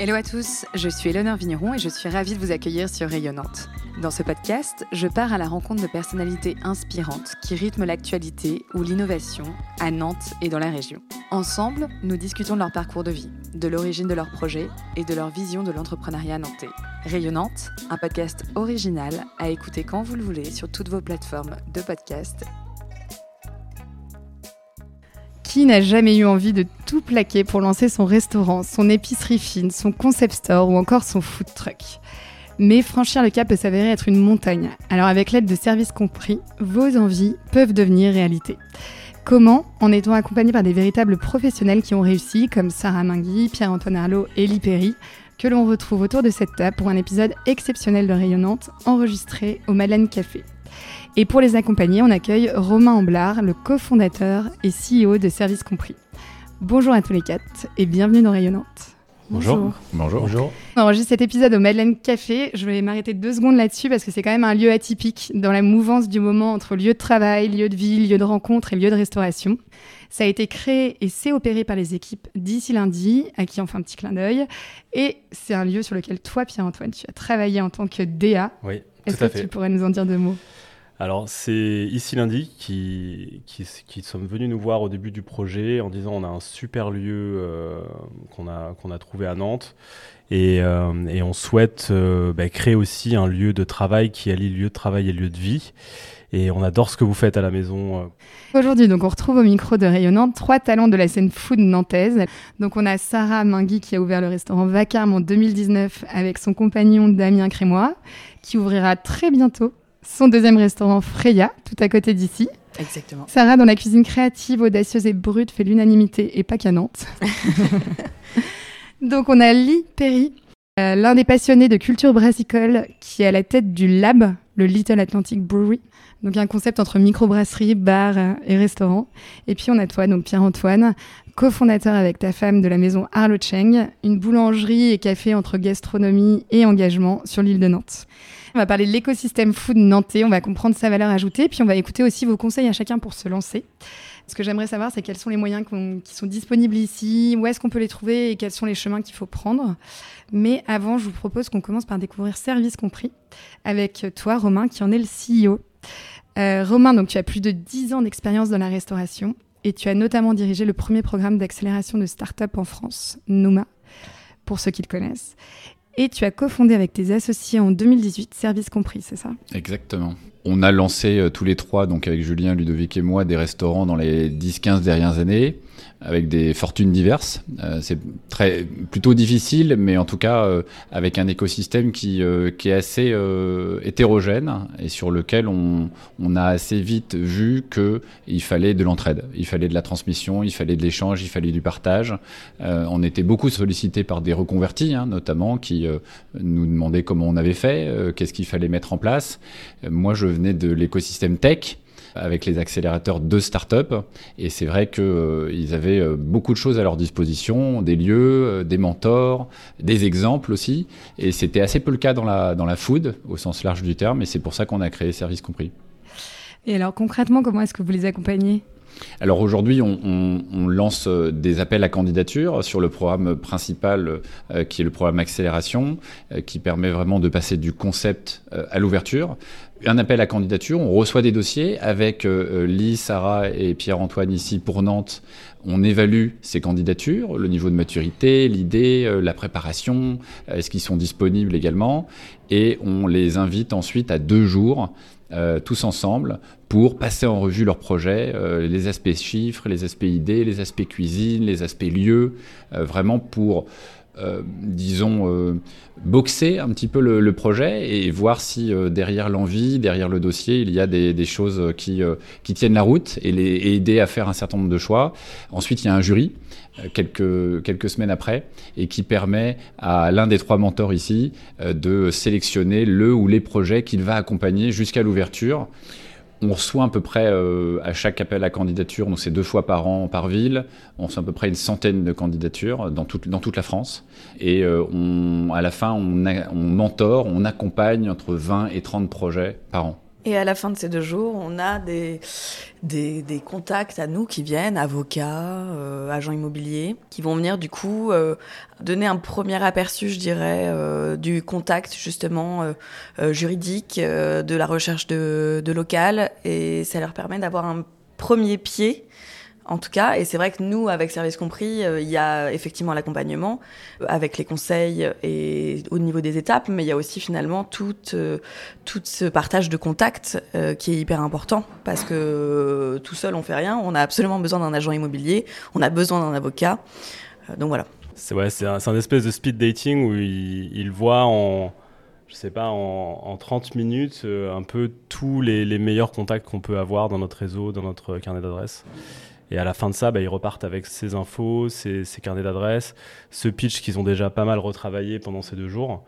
Hello à tous, je suis Eleonore Vigneron et je suis ravie de vous accueillir sur Rayonnante. Dans ce podcast, je pars à la rencontre de personnalités inspirantes qui rythment l'actualité ou l'innovation à Nantes et dans la région. Ensemble, nous discutons de leur parcours de vie, de l'origine de leurs projets et de leur vision de l'entrepreneuriat nantais. Rayonnante, un podcast original à écouter quand vous le voulez sur toutes vos plateformes de podcast qui n'a jamais eu envie de tout plaquer pour lancer son restaurant, son épicerie fine, son concept store ou encore son food truck mais franchir le cap peut s'avérer être une montagne. Alors avec l'aide de services compris, vos envies peuvent devenir réalité. Comment En étant accompagné par des véritables professionnels qui ont réussi, comme Sarah Mingui, Pierre-Antoine Arlot et Lipéry, que l'on retrouve autour de cette table pour un épisode exceptionnel de Rayonnante, enregistré au Madeleine Café. Et pour les accompagner, on accueille Romain Amblard, le cofondateur et CEO de Service Compris. Bonjour à tous les quatre et bienvenue dans Rayonnante. Bonjour. Bonjour. Bonjour. On enregistre cet épisode au Madeleine Café. Je vais m'arrêter deux secondes là-dessus parce que c'est quand même un lieu atypique dans la mouvance du moment entre lieu de travail, lieu de vie, lieu de rencontre et lieu de restauration. Ça a été créé et c'est opéré par les équipes d'ici lundi, à qui on fait un petit clin d'œil. Et c'est un lieu sur lequel toi, Pierre-Antoine, tu as travaillé en tant que DA. Oui, tout Est-ce que tu pourrais nous en dire deux mots? Alors, c'est ici lundi qui, qui, sommes venus nous voir au début du projet en disant on a un super lieu euh, qu'on a, a trouvé à Nantes et, euh, et on souhaite euh, bah, créer aussi un lieu de travail qui allie lieu de travail et lieu de vie. Et on adore ce que vous faites à la maison. Aujourd'hui, donc, on retrouve au micro de Rayonnante trois talents de la scène food nantaise. Donc, on a Sarah Mingui qui a ouvert le restaurant Vacarme en 2019 avec son compagnon Damien Crémois, qui ouvrira très bientôt son deuxième restaurant Freya, tout à côté d'ici. Exactement. Sarah, dans la cuisine créative, audacieuse et brute, fait l'unanimité et pas qu'à Nantes. Donc on a Lee Perry, euh, l'un des passionnés de culture brassicole, qui est à la tête du Lab, le Little Atlantic Brewery. Donc un concept entre microbrasserie, bar et restaurant. Et puis on a toi, donc Pierre-Antoine, cofondateur avec ta femme de la maison Arlo Cheng, une boulangerie et café entre gastronomie et engagement sur l'île de Nantes. On va parler de l'écosystème food nantais, on va comprendre sa valeur ajoutée, puis on va écouter aussi vos conseils à chacun pour se lancer. Ce que j'aimerais savoir, c'est quels sont les moyens qui sont disponibles ici, où est-ce qu'on peut les trouver et quels sont les chemins qu'il faut prendre. Mais avant, je vous propose qu'on commence par découvrir Service Compris avec toi, Romain, qui en est le CEO. Euh, Romain, donc tu as plus de 10 ans d'expérience dans la restauration et tu as notamment dirigé le premier programme d'accélération de start-up en France, Nouma, pour ceux qui le connaissent. Et tu as cofondé avec tes associés en 2018 Service Compris, c'est ça? Exactement. On a lancé euh, tous les trois, donc avec Julien, Ludovic et moi, des restaurants dans les 10-15 dernières années avec des fortunes diverses. Euh, c'est très plutôt difficile, mais en tout cas euh, avec un écosystème qui, euh, qui est assez hétérogène et sur lequel on, on a assez vite vu que il fallait de l'entraide, il fallait de la transmission, il fallait de l'échange, il fallait du partage. on était beaucoup sollicités par des reconvertis, hein, notamment, qui nous demandaient comment on avait fait, qu'est-ce qu'il fallait mettre en place. moi, je venais de l'écosystème tech avec les accélérateurs de start-up. Et c'est vrai qu'ils euh, avaient euh, beaucoup de choses à leur disposition, des lieux, euh, des mentors, des exemples aussi. Et c'était assez peu le cas dans la, dans la food, au sens large du terme. Et c'est pour ça qu'on a créé Service Compris. Et alors concrètement, comment est-ce que vous les accompagnez? Alors aujourd'hui, on, lance des appels à candidature sur le programme principal qui est le programme Accélération, qui permet vraiment de passer du concept à l'ouverture un appel à candidature, on reçoit des dossiers avec euh, Lise, Sarah et Pierre-Antoine ici pour Nantes. On évalue ces candidatures, le niveau de maturité, l'idée, euh, la préparation, euh, est-ce qu'ils sont disponibles également, et on les invite ensuite à deux jours, tous ensemble, pour passer en revue leur projet, les aspects chiffres, les aspects idées, les aspects cuisine, les aspects lieux, vraiment pour euh, disons, euh, boxer un petit peu le, projet et voir si euh, derrière l'envie, derrière le dossier, il y a des, choses qui, qui, tiennent la route et, les, aider à faire un certain nombre de choix. Ensuite, il y a un jury quelques, quelques semaines après et qui permet à l'un des trois mentors ici de sélectionner le ou les projets qu'il va accompagner jusqu'à l'ouverture. On reçoit à peu près euh, à chaque appel à candidature, donc c'est deux fois par an par ville, on reçoit à peu près une centaine de candidatures dans toute, dans toute la France. Et euh, à la fin, on, on mentor, on accompagne entre 20 et 30 projets par an. Et à la fin de ces deux jours, on a des, des, des contacts à nous qui viennent, avocats, euh, agents immobiliers, qui vont venir du coup euh, donner un premier aperçu, je dirais, euh, du contact justement euh, euh, juridique, euh, de la recherche de, de local. Et ça leur permet d'avoir un premier pied en tout cas. Et c'est vrai que nous, avec Service Compris, euh, il y a effectivement l'accompagnement euh, avec les conseils et au niveau des étapes, mais il y a aussi finalement tout, euh, ce partage de contacts euh, qui est hyper important parce que euh, tout seul, on fait rien. On a absolument besoin d'un agent immobilier, on a besoin d'un avocat. Euh, donc voilà. C'est ouais, un, un espèce de speed dating où il, il voit en, je sais pas, en, en 30 minutes euh, un peu tous les, les meilleurs contacts qu'on peut avoir dans notre réseau, dans notre carnet d'adresses. Et à la fin de ça, bah, ils repartent avec ces infos, ces, ces carnets d'adresses, ce pitch qu'ils ont déjà pas mal retravaillé pendant ces deux jours.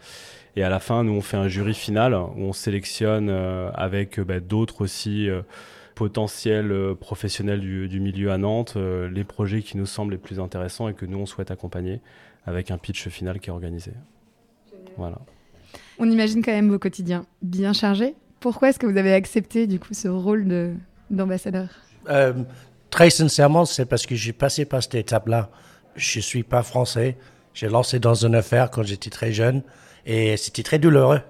Et à la fin, nous, on fait un jury final où on sélectionne euh, avec euh, bah, d'autres aussi euh, potentiels euh, professionnels du, du milieu à Nantes euh, les projets qui nous semblent les plus intéressants et que nous, on souhaite accompagner avec un pitch final qui est organisé. Voilà. On imagine quand même vos quotidiens bien chargés. Pourquoi est-ce que vous avez accepté du coup ce rôle de- d'ambassadeur? Euh, très sincèrement, c'est parce que j'ai passé par cette étape-là. Je ne suis pas français. J'ai lancé dans une affaire quand j'étais très jeune et c'était très douloureux.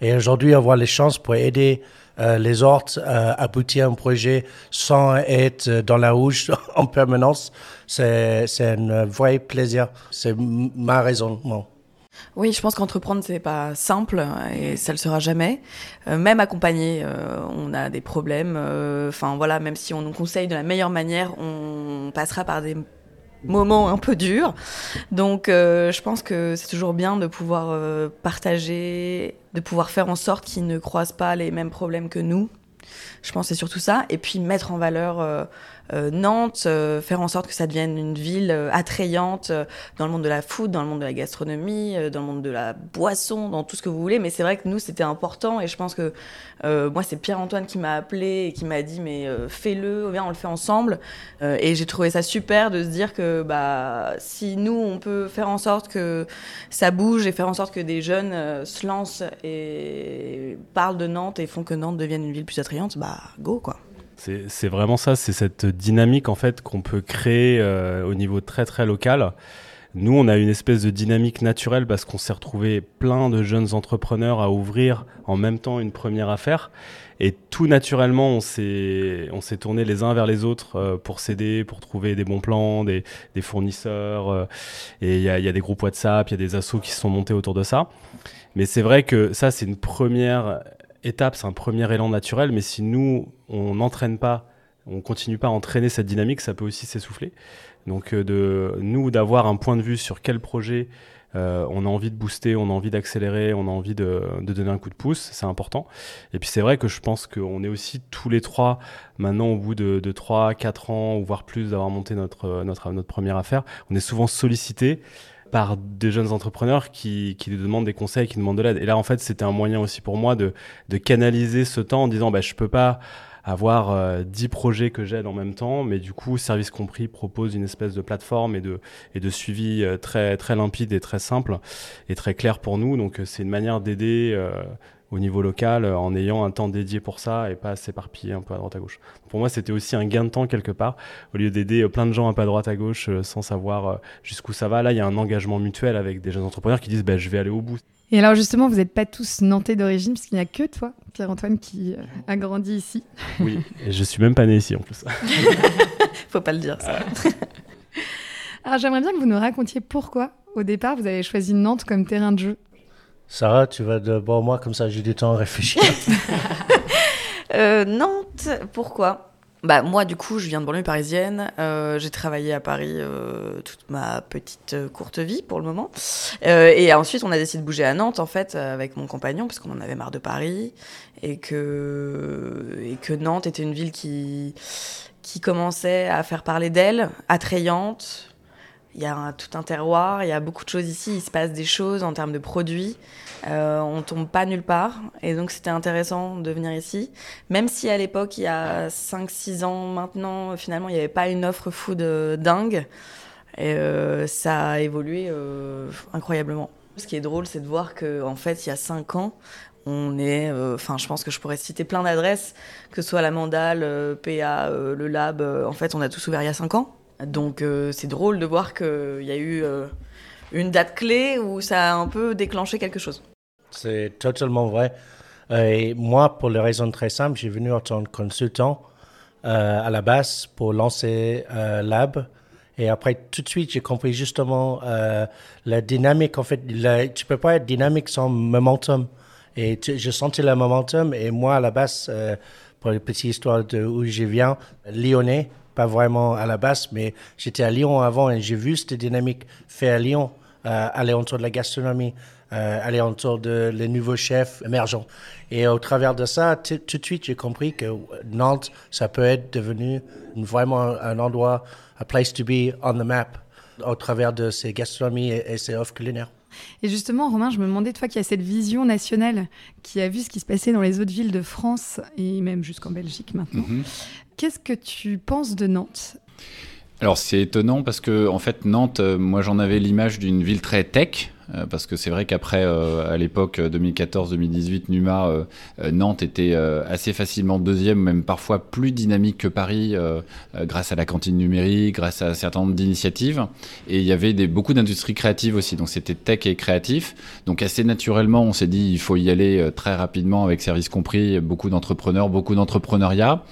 Et aujourd'hui, avoir les chances pour aider euh, les autres à aboutir à un projet sans être dans la rouge en permanence, c'est un vrai plaisir. C'est ma raisonnement. Oui, je pense qu'entreprendre c'est pas simple et ça le sera jamais. Euh, même accompagné, euh, on a des problèmes. euh, Enfin voilà, même si on nous conseille de la meilleure manière, on passera par des moments un peu durs. Donc je pense que c'est toujours bien de pouvoir partager, de pouvoir faire en sorte qu'ils ne croisent pas les mêmes problèmes que nous. Je pense que c'est surtout ça. Et puis mettre en valeur Nantes, euh, faire en sorte que ça devienne une ville euh, attrayante euh, dans le monde de la food, dans le monde de la gastronomie, euh, dans le monde de la boisson, dans tout ce que vous voulez. Mais c'est vrai que nous, c'était important. Et je pense que euh, moi, c'est Pierre-Antoine qui m'a appelé et qui m'a dit Mais euh, fais-le, viens, on le fait ensemble. Euh, et j'ai trouvé ça super de se dire que bah, si nous, on peut faire en sorte que ça bouge et faire en sorte que des jeunes euh, se lancent et parlent de Nantes et font que Nantes devienne une ville plus attrayante, bah go quoi. C'est vraiment ça, c'est cette dynamique en fait qu'on peut créer euh, au niveau très très local. Nous, on a une espèce de dynamique naturelle parce qu'on s'est retrouvé plein de jeunes entrepreneurs à ouvrir en même temps une première affaire. Et tout naturellement, on s'est on s'est tourné les uns vers les autres euh, pour s'aider, pour trouver des bons plans, des, des fournisseurs. euh, et il y a, y a des groupes WhatsApp, il y a des assos qui se sont montés autour de ça. Mais c'est vrai que ça, c'est une première étape, c'est un premier élan naturel, mais si nous, on n'entraîne pas, on continue pas à entraîner cette dynamique, ça peut aussi s'essouffler. Donc euh, de nous d'avoir un point de vue sur quel projet euh, on a envie de booster, on a envie d'accélérer, on a envie de, de donner un coup de pouce, c'est important. Et puis c'est vrai que je pense qu'on est aussi tous les trois, maintenant au bout de, de 3, 4 ans, ou voire plus d'avoir monté notre, notre, notre première affaire, on est souvent sollicité par des jeunes entrepreneurs qui, qui demandent des conseils, qui demandent de l'aide. Et là, en fait, c'était un moyen aussi pour moi de, de canaliser ce temps en disant, bah, je peux pas avoir euh, 10 projets que j'aide en même temps, mais du coup, Service Compris propose une espèce de plateforme et de, et de suivi euh, très, très limpide et très simple et très clair pour nous. Donc, euh, c'est une manière d'aider euh, au niveau local euh, en ayant un temps dédié pour ça et pas s'éparpiller un peu à droite à gauche. Pour moi, c'était aussi un gain de temps quelque part, au lieu d'aider euh, plein de gens un peu à droite à gauche euh, sans savoir jusqu'où ça va. Là, il y a un engagement mutuel avec des jeunes entrepreneurs qui disent bah, je vais aller au bout. Et alors justement, vous n'êtes pas tous nantais d'origine, puisqu'il n'y a que toi, Pierre-Antoine, qui a grandi ici. Oui, et je suis même pas né ici en plus. Faut pas le dire ça. Alors j'aimerais bien que vous nous racontiez pourquoi, au départ, vous avez choisi Nantes comme terrain de jeu. Sarah, tu vas d'abord moi, comme ça j'ai du temps à réfléchir. Euh, Nantes, pourquoi? Bah, moi, du coup, je viens de banlieue parisienne. Euh, j'ai travaillé à Paris euh, toute ma petite euh, courte vie pour le moment. Euh, et ensuite, on a décidé de bouger à Nantes, en fait, avec mon compagnon, parce qu'on en avait marre de Paris. Et que, et que Nantes était une ville qui, qui commençait à faire parler d'elle, attrayante. Il y a tout un terroir, il y a beaucoup de choses ici. Il se passe des choses en termes de produits. Euh, on tombe pas nulle part. Et donc, c'était intéressant de venir ici. Même si à l'époque, il y a 5-6 ans maintenant, finalement, il n'y avait pas une offre food euh, dingue. Et euh, ça a évolué euh, incroyablement. Ce qui est drôle, c'est de voir que en fait, il y a 5 ans, On est, enfin, je pense que je pourrais citer plein d'adresses, que ce soit la Mandale, PA, le Lab. en fait, on a tous ouvert il y a 5 ans. Donc, c'est drôle de voir qu'il y a eu une date clé où ça a un peu déclenché quelque chose. C'est totalement vrai. Et moi, pour les raisons très simples, j'ai venu en tant que consultant euh, à la base pour lancer euh, Lab. Et après, tout de suite, j'ai compris justement euh, la dynamique. En fait, la, tu peux pas être dynamique sans momentum. Et je sentais le momentum. Et moi, à la base, euh, pour les petites histoires de où je viens, lyonnais, pas vraiment à la base, mais j'étais à Lyon avant et j'ai vu cette dynamique fait à Lyon, euh, aller autour de la gastronomie, euh, aller autour de les nouveaux chefs émergents. Et au travers de ça, tout de suite, j'ai compris que Nantes, ça peut être devenu vraiment un endroit, a place to be on the map, au travers de ses gastronomies et, ses offres culinaires. Et justement, Romain, je me demandais, toi qui as cette vision nationale, qui a vu ce qui se passait dans les autres villes de France et même jusqu'en Belgique maintenant, mhm. qu'est-ce que tu penses de Nantes? Alors c'est étonnant parce que en fait Nantes, euh, moi j'en avais l'image d'une ville très tech, parce que c'est vrai qu'après, euh, à l'époque 2014-2018, Numa, Nantes était assez facilement deuxième, même parfois plus dynamique que Paris, grâce à la cantine numérique, grâce à un certain nombre d'initiatives. Et il y avait beaucoup d'industries créatives aussi, donc c'était tech et créatif. Donc assez naturellement, on s'est dit, il faut y aller très rapidement avec service compris, beaucoup d'entrepreneurs, beaucoup d'entrepreneuriat.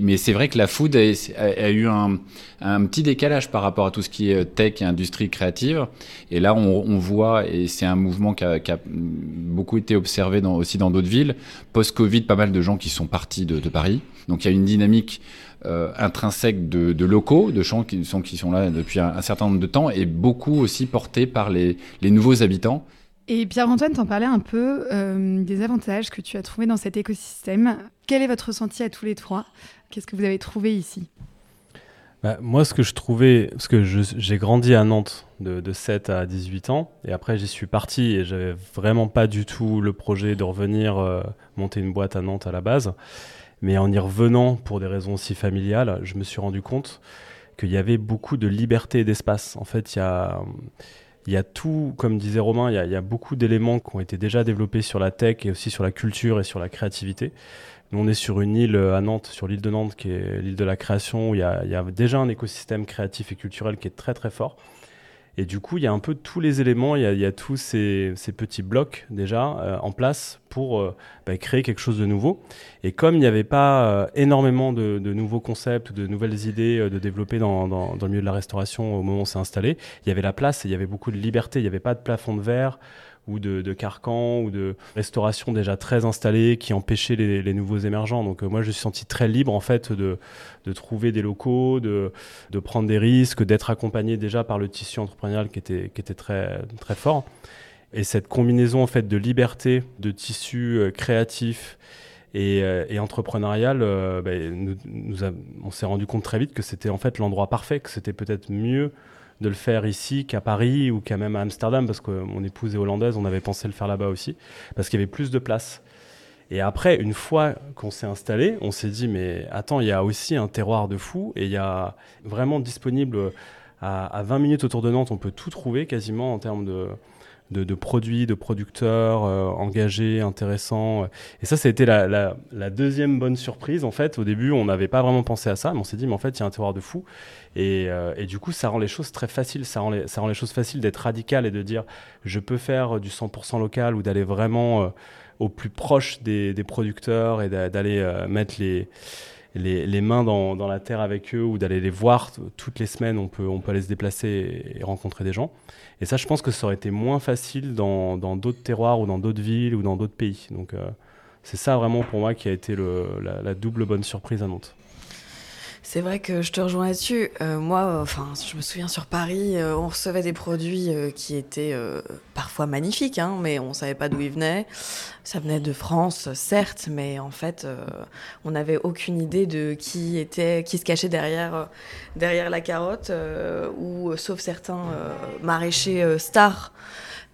Mais c'est vrai que la food a, a eu un, petit décalage par rapport à tout ce qui est tech et industrie créative. Et là, on voit et c'est un mouvement qui a, beaucoup été observé aussi dans d'autres villes. Post-Covid, pas mal de gens qui sont partis de, Paris. Donc il y a une dynamique euh, intrinsèque de, locaux, de gens qui sont, qui sont là depuis un, certain nombre de temps, et beaucoup aussi portés par les, nouveaux habitants. Et Pierre-Antoine, t'en parlais un peu euh, des avantages que tu as trouvés dans cet écosystème. Quel est votre ressenti à tous les trois? Qu'est-ce que vous avez trouvé ici? Bah, moi, ce que je trouvais, parce que j'ai grandi à Nantes de, de, 7 à 18 ans, et après j'y suis parti et j'avais vraiment pas du tout le projet de revenir euh, monter une boîte à Nantes à la base. Mais en y revenant pour des raisons aussi familiales, je me suis rendu compte qu'il y avait beaucoup de liberté et d'espace. En fait, il y a, tout, comme disait Romain, il y a, il y a beaucoup d'éléments qui ont été déjà développés sur la tech et aussi sur la culture et sur la créativité. Nous, on est sur une île euh, à Nantes, sur l'île de Nantes, qui est l'île de la création, où il y, a, déjà un écosystème créatif et culturel qui est très très fort. Et du coup, il y a un peu tous les éléments, il y a, tous ces, petits blocs déjà euh, en place pour euh, bah, créer quelque chose de nouveau. Et comme il n'y avait pas énormément de, nouveaux concepts, de nouvelles idées de développer dans, dans, dans, le milieu de la restauration au moment où on s'est installé, il y avait la place et il y avait beaucoup de liberté. Il n'y avait pas de plafond de verre ou de, carcans ou de restauration déjà très installée qui empêchaient les, nouveaux émergents. Donc euh, moi, je suis senti très libre en fait de, trouver des locaux, de, prendre des risques, d'être accompagné déjà par le tissu entrepreneurial qui était, très, très fort. Et cette combinaison en fait de liberté, de tissu euh, créatif et, euh, entrepreneurial, ben, nous, on s'est rendu compte très vite que c'était en fait l'endroit parfait, que c'était peut-être mieux de le faire ici qu'à Paris ou qu'à même à Amsterdam, parce que mon épouse est hollandaise, on avait pensé le faire là-bas aussi, parce qu'il y avait plus de place. Et après, une fois qu'on s'est installé, on s'est dit, mais attends, il y a aussi un terroir de fou, et il y a vraiment disponible à, à 20 minutes autour de Nantes, on peut tout trouver quasiment en termes de, de, produits, de producteurs euh, engagés, intéressants. Et ça, ça a été la, deuxième bonne surprise. En fait, au début, on n'avait pas vraiment pensé à ça, mais on s'est dit, mais en fait, il y a un terroir de fou. Et, euh, et, du coup, ça rend les choses très faciles. Ça rend les, ça rend les choses faciles d'être radical et de dire, je peux faire du 100% local ou d'aller vraiment euh, au plus proche des, des producteurs et d'aller mettre les les, mains dans, la terre avec eux ou d'aller les voir toutes les semaines, on peut, on peut aller se déplacer et, rencontrer des gens. Et ça, je pense que ça aurait été moins facile dans d'autres terroirs ou dans d'autres villes ou dans d'autres pays. Donc, euh, c'est ça vraiment pour moi qui a été la, la double bonne surprise à Nantes. C'est vrai que je te rejoins là-dessus. Euh, moi, euh, enfin, je me souviens sur Paris, euh, on recevait des produits qui étaient parfois magnifiques, hein, mais on savait pas d'où ils venaient. Ça venait de France, certes, mais en fait, on n'avait aucune idée de qui était, qui se cachait derrière, derrière la carotte, ou sauf certains maraîchers stars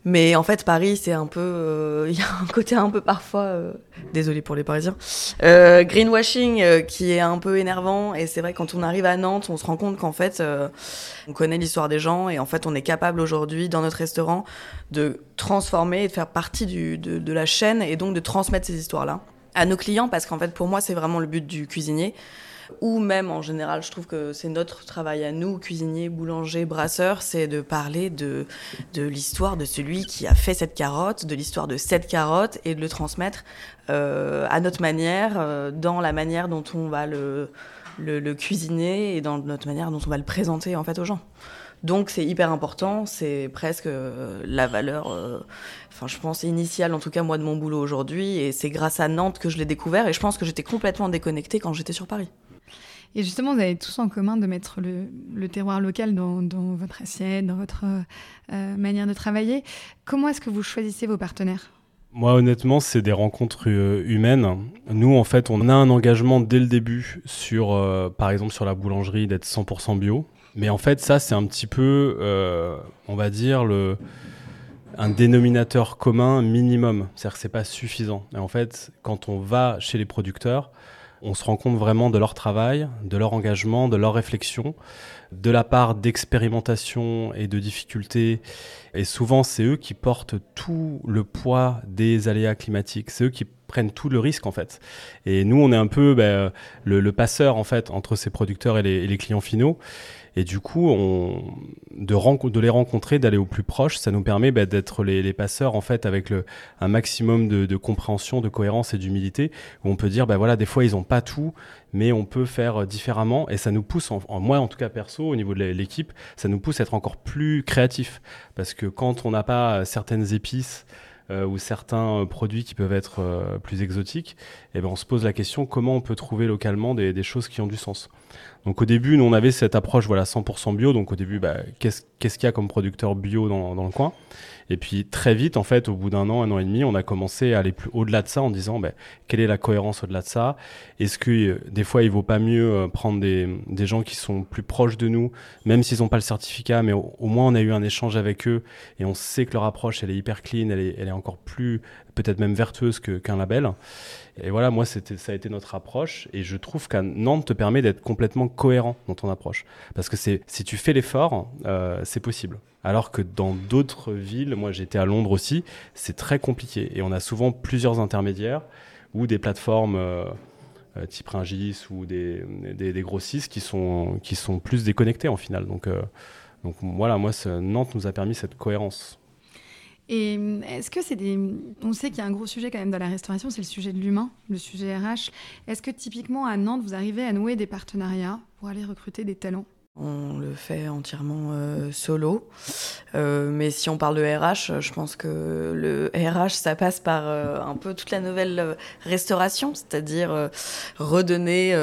Mais en fait, Paris, c'est un peu. euh, Il y a un côté un peu parfois. euh, désolé pour les Parisiens. euh, greenwashing qui est un peu énervant. Et c'est vrai, quand on arrive à Nantes, on se rend compte qu'en fait, on connaît l'histoire des gens. Et en fait, on est capable aujourd'hui, dans notre restaurant, de transformer et de faire partie de, de la chaîne. Et donc de transmettre ces histoires-là à nos clients. Parce qu'en fait, pour moi, c'est vraiment le but du cuisinier ou même en général, je trouve que c'est notre travail à nous, cuisiniers, boulangers, brasseurs, c'est de parler de, de l'histoire de celui qui a fait cette carotte, de l'histoire de cette carotte et de le transmettre euh, à notre manière, euh, dans la manière dont on va le, le, le cuisiner et dans notre manière dont on va le présenter en fait aux gens. Donc c'est hyper important, c'est presque euh, la valeur, euh, enfin je pense initiale en tout cas moi de mon boulot aujourd'hui et c'est grâce à Nantes que je l'ai découvert et je pense que j'étais complètement déconnectée quand j'étais sur Paris. Et justement, vous avez tous en commun de mettre le, terroir local dans, votre assiette, dans votre euh, manière de travailler. Comment est-ce que vous choisissez vos partenaires? Moi, honnêtement, c'est des rencontres euh, humaines. Nous, en fait, on a un engagement dès le début sur, euh, par exemple, sur la boulangerie d'être 100% bio. Mais en fait, ça, c'est un petit peu, on va dire, le, un dénominateur commun minimum. C'est-à-dire que c'est pas suffisant. Et en fait, quand on va chez les producteurs, on se rend compte vraiment de leur travail, de leur engagement, de leur réflexion, de la part d'expérimentation et de difficultés. Et souvent, c'est eux qui portent tout le poids des aléas climatiques. C'est eux qui prennent tout le risque, en fait. Et nous, on est un peu ben, le, passeur, en fait, entre ces producteurs et les, clients finaux. Et du coup, on, de, de les rencontrer, d'aller au plus proche, ça nous permet bah, d'être les, passeurs en fait avec le, un maximum de, compréhension, de cohérence et d'humilité. Où on peut dire, bah voilà, des fois ils n'ont pas tout, mais on peut faire euh, différemment. Et ça nous pousse, en, moi en tout cas perso, au niveau de l'équipe, ça nous pousse à être encore plus créatif. Parce que quand on n'a pas euh, certaines épices ou certains euh, produits qui peuvent être euh, plus exotiques, eh ben on se pose la question comment on peut trouver localement des, choses qui ont du sens? Donc au début, nous on avait cette approche voilà 100% bio. Donc au début, bah, qu'est-ce qu'est-ce qu'il y a comme producteur bio dans, dans le coin? Et puis très vite, en fait, au bout d'un an, un an et demi, on a commencé à aller plus au-delà de ça en disant bah, quelle est la cohérence au-delà de ça? Est-ce que euh, des fois il vaut pas mieux euh, prendre des, des gens qui sont plus proches de nous, même s'ils n'ont pas le certificat, mais au, au moins on a eu un échange avec eux et on sait que leur approche elle est hyper clean, elle est, elle est encore plus peut-être même vertueuse qu'un label. Et voilà, moi, ça a été notre approche. Et je trouve qu'à Nantes te permet d'être complètement cohérent dans ton approche. Parce que si tu fais l'effort, euh, c'est possible. Alors que dans d'autres villes, moi j'étais à Londres aussi, c'est très compliqué. Et on a souvent plusieurs intermédiaires ou des plateformes euh, euh, type Ringis ou des, grossistes qui sont, plus déconnectés en final. Donc, euh, donc voilà, moi, Nantes nous a permis cette cohérence. Et hum, est-ce que c'est des... On sait qu'il y a un gros sujet quand même dans la restauration, c'est le sujet de l'humain, le sujet RH. Est-ce que typiquement à Nantes, vous arrivez à nouer des partenariats pour aller recruter des talents? On le fait entièrement euh, solo. Euh, mais si on parle de RH, je pense que le RH, ça passe par euh, un peu toute la nouvelle restauration, c'est-à-dire redonner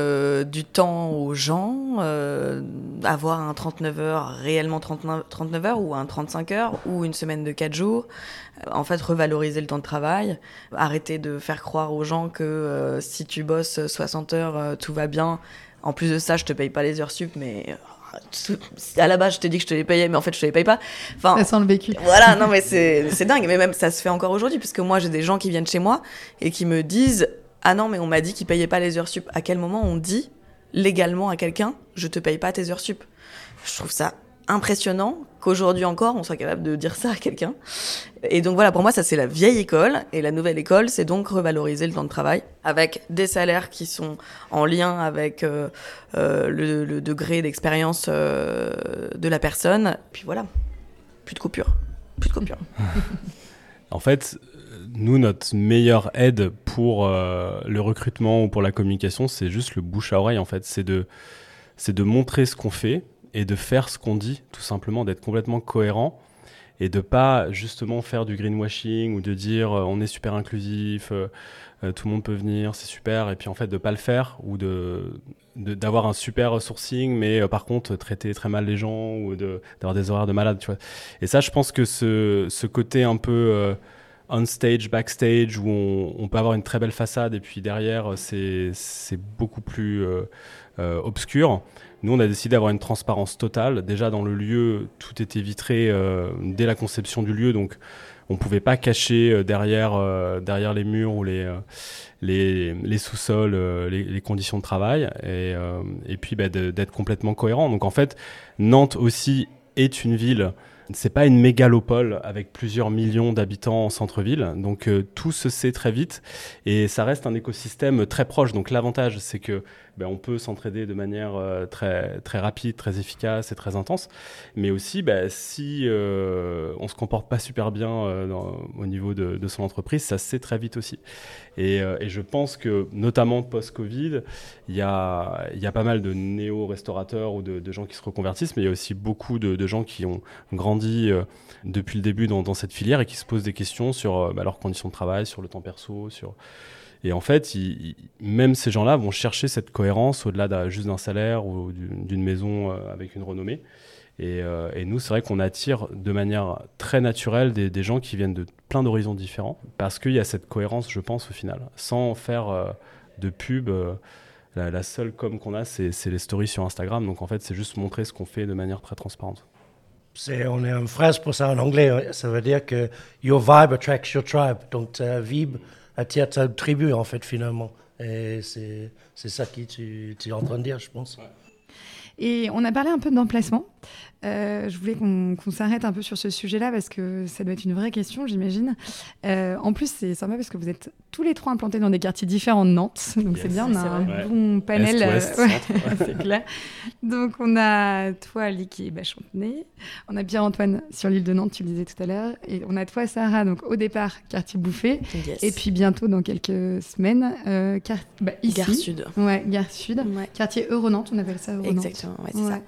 du temps aux gens, avoir un 39 heures, réellement 39, 39 heures, ou un 35 heures, ou une semaine de 4 jours. En fait, revaloriser le temps de travail, arrêter de faire croire aux gens que si tu bosses 60 heures, tout va bien. En plus de ça, je te paye pas les heures sup, mais à la base, je t'ai dit que je te les payais, mais en fait, je te les paye pas. Enfin, Ça sent le vécu. voilà, non, mais c'est c'est dingue. Mais même, ça se fait encore aujourd'hui, puisque moi, j'ai des gens qui viennent chez moi et qui me disent Ah non, mais on m'a dit qu'ils payaient pas les heures sup. À quel moment on dit légalement à quelqu'un Je te paye pas tes heures sup? Je trouve ça impressionnant qu'aujourd'hui encore, on soit capable de dire ça à quelqu'un. Et donc voilà, pour moi, ça c'est la vieille école. Et la nouvelle école, c'est donc revaloriser le temps de travail avec des salaires qui sont en lien avec euh, euh, le, degré d'expérience euh, de la personne. Puis voilà, plus de coupure. Plus de. En fait, nous, notre meilleure aide pour le recrutement ou pour la communication, c'est juste le bouche à oreille, en fait. C'est de, c'est de montrer ce qu'on fait et de faire ce qu'on dit, tout simplement, d'être complètement cohérent et de pas justement faire du greenwashing ou de dire euh, on est super inclusif, euh, euh, tout le monde peut venir, c'est super, et puis en fait de pas le faire ou de d'avoir un super sourcing, mais par contre traiter très mal les gens ou d'avoir des horaires de malade, tu vois. Et ça, je pense que ce, ce côté un peu on stage, backstage, où on, peut avoir une très belle façade et puis derrière, c'est beaucoup plus obscur. Nous, on a décidé d'avoir une transparence totale. Déjà, dans le lieu, tout était vitré dès la conception du lieu, donc on pouvait pas cacher derrière, derrière les murs ou les, sous-sols, les, conditions de travail, et, puis bah, d'être complètement cohérent. Donc en fait, Nantes aussi est une ville c'est pas une mégalopole avec plusieurs millions d'habitants en centre-ville, donc euh, tout se sait très vite et ça reste un écosystème très proche. Donc l'avantage, c'est que ben, on peut s'entraider de manière euh, très, très rapide, très efficace et très intense. Mais aussi, ben, si euh, on se comporte pas super bien au niveau de, son entreprise, ça se sait très vite aussi. Et, je pense que, notamment post-Covid, il y a, pas mal de néo-restaurateurs ou de, gens qui se reconvertissent, mais il y a aussi beaucoup de, gens qui ont grandi euh, depuis le début dans, cette filière et qui se posent des questions sur euh, bah, leurs conditions de travail, sur le temps perso, sur... Et en fait, même ces gens-là vont chercher cette cohérence au-delà juste d'un salaire ou d'une maison euh, avec une renommée. Et, nous, c'est vrai qu'on attire de manière très naturelle des, gens qui viennent de plein d'horizons différents, parce qu'il y a cette cohérence, je pense, au final. Sans faire de pub, la, seule com qu'on a, c'est les stories sur Instagram. Donc en fait, c'est juste montrer ce qu'on fait de manière très transparente on a une phrase pour ça en anglais, ça veut dire que your vibe attracts your tribe. Donc vibe attire ta tribu, en fait, finalement. Et c'est ça que tu, tu, es en train de dire, je pense. Et on a parlé un peu d'emplacement. Euh, je voulais qu'on s'arrête un peu sur ce sujet-là parce que ça doit être une vraie question, j'imagine. Euh, en plus, c'est sympa parce que vous êtes tous les trois implantés dans des quartiers différents de Nantes. Donc c'est bien, on a un bon panel. Euh, c'est clair. Donc on a toi, Ali, qui est Bachontenay. On a Pierre-Antoine sur l'île de Nantes, tu le disais tout à l'heure. Et on a toi, Sarah, donc au départ, quartier Bouffé. Et puis bientôt, dans quelques semaines, bah, ici. Gare Sud. Ouais, Gare Sud. Quartier Euro-Nantes, on appelle ça Euro-Nantes. Exactement, ouais, c'est ça.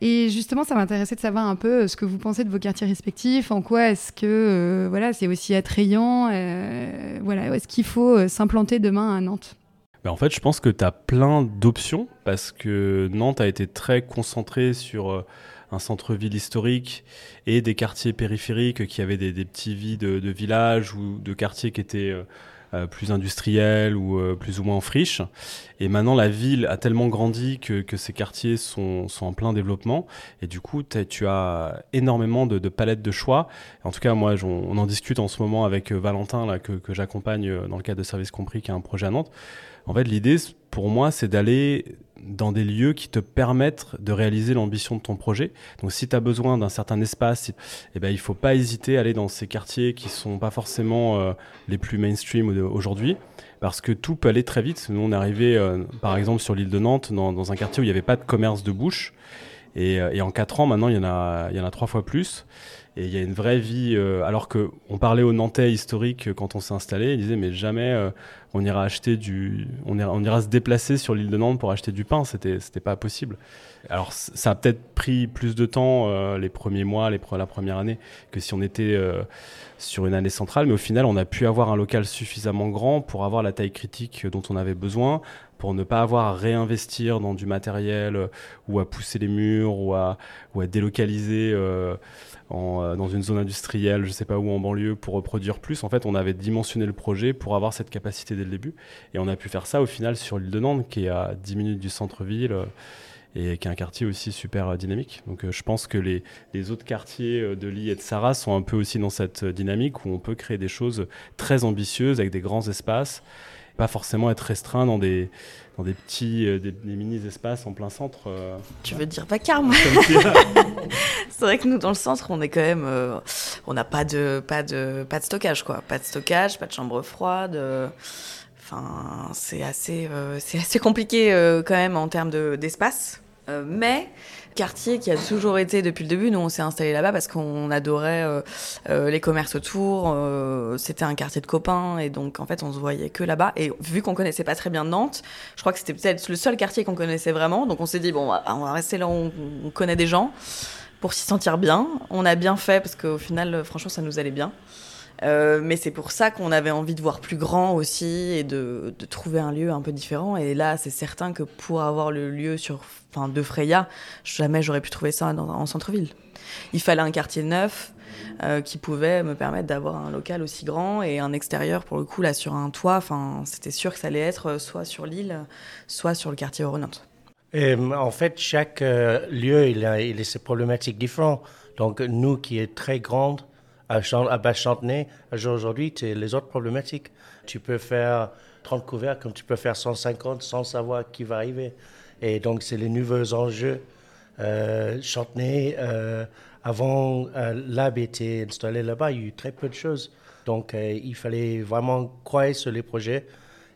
Et justement, ça m'intéressait de savoir un peu euh, ce que vous pensez de vos quartiers respectifs. En quoi est-ce que euh, voilà, c'est aussi attrayant euh, Voilà, est-ce qu'il faut s'implanter demain à Nantes? Ben, en fait, je pense que tu as plein d'options parce que Nantes a été très concentrée sur un centre-ville historique et des quartiers périphériques qui avaient des, petits vies de, villages ou de quartiers qui étaient euh, plus industriel ou euh, plus ou moins en friche. Et maintenant, la ville a tellement grandi que, que ces quartiers sont, sont, en plein développement. Et du coup, tu as énormément de, de, palettes de choix. En tout cas, moi, on, en discute en ce moment avec euh, Valentin, là, que, que j'accompagne dans le cadre de Service Compris, qui a un projet à Nantes. En fait, l'idée, pour moi, c'est d'aller dans des lieux qui te permettent de réaliser l'ambition de ton projet. Donc si tu as besoin d'un certain espace, eh ben, il ne faut pas hésiter à aller dans ces quartiers qui ne sont pas forcément euh, les plus mainstream aujourd'hui, parce que tout peut aller très vite. Nous, on est arrivé, euh, par exemple, sur l'île de Nantes, dans, un quartier où il n'y avait pas de commerce de bouche. Et, euh, en quatre ans, maintenant, il y, en a, il y en a trois fois plus. Et il y a une vraie vie, euh, alors qu'on parlait aux Nantais historiques euh, quand on s'est installé, ils disaient mais jamais euh, on ira acheter du, on ira, on ira se déplacer sur l'île de Nantes pour acheter du pain, c'était, c'était pas possible. Alors ça a peut-être pris plus de temps les premiers mois, la première année, que si on était sur une année centrale, mais au final on a pu avoir un local suffisamment grand pour avoir la taille critique dont on avait besoin, pour ne pas avoir à réinvestir dans du matériel ou à pousser les murs ou à, délocaliser. Euh, dans une zone industrielle, je sais pas où en banlieue, pour reproduire plus. En fait, on avait dimensionné le projet pour avoir cette capacité dès le début. Et on a pu faire ça au final sur l'île de Nantes, qui est à 10 minutes du centre-ville euh, et qui est un quartier aussi super euh, dynamique. Donc je pense que les, les autres quartiers de Lille et de Sarah sont un peu aussi dans cette dynamique où on peut créer des choses très ambitieuses avec des grands espaces, pas forcément être restreint dans des, dans des petits, euh, des, mini-espaces en plein centre. Euh, tu veux dire vacarme C'est vrai que nous, dans le centre, on est quand même. Euh, on n'a pas de, pas, de, pas de stockage, quoi. Pas de stockage, pas de chambre froide. C'est assez, c'est assez compliqué quand même en termes d'espace. mais quartier qui a toujours été depuis le début. Nous, on s'est installé là-bas parce qu'on adorait euh, euh, les commerces autour. Euh, c'était un quartier de copains et donc en fait, on se voyait que là-bas. Et vu qu'on connaissait pas très bien Nantes, je crois que c'était peut-être le seul quartier qu'on connaissait vraiment. Donc on s'est dit bon, on va rester là où on connaît des gens pour s'y sentir bien. On a bien fait parce qu'au final, franchement, ça nous allait bien. Euh, mais c'est pour ça qu'on avait envie de voir plus grand aussi et de, trouver un lieu un peu différent. Et là, c'est certain que pour avoir le lieu sur, enfin, de Freya, jamais j'aurais pu trouver ça en centre-ville. Il fallait un quartier neuf, qui pouvaient me permettre d'avoir un local aussi grand et un extérieur pour le coup là sur un toit. Enfin, c'était sûr que ça allait être soit sur l'île, soit sur le quartier Euronante. Et, en fait, chaque lieu, il a, il a ses problématiques différentes. Donc, nous qui est très grande, à, à Bas-Chantenay, aujourd'hui, les autres problématiques. Tu peux faire 30 couverts comme tu peux faire 150 sans savoir qui va arriver. Et donc, c'est les nouveaux enjeux. Euh, Chantenay, euh, avant euh, l'AB était installé là-bas, il y a eu très peu de choses. Donc, euh, il fallait vraiment croire sur les projets.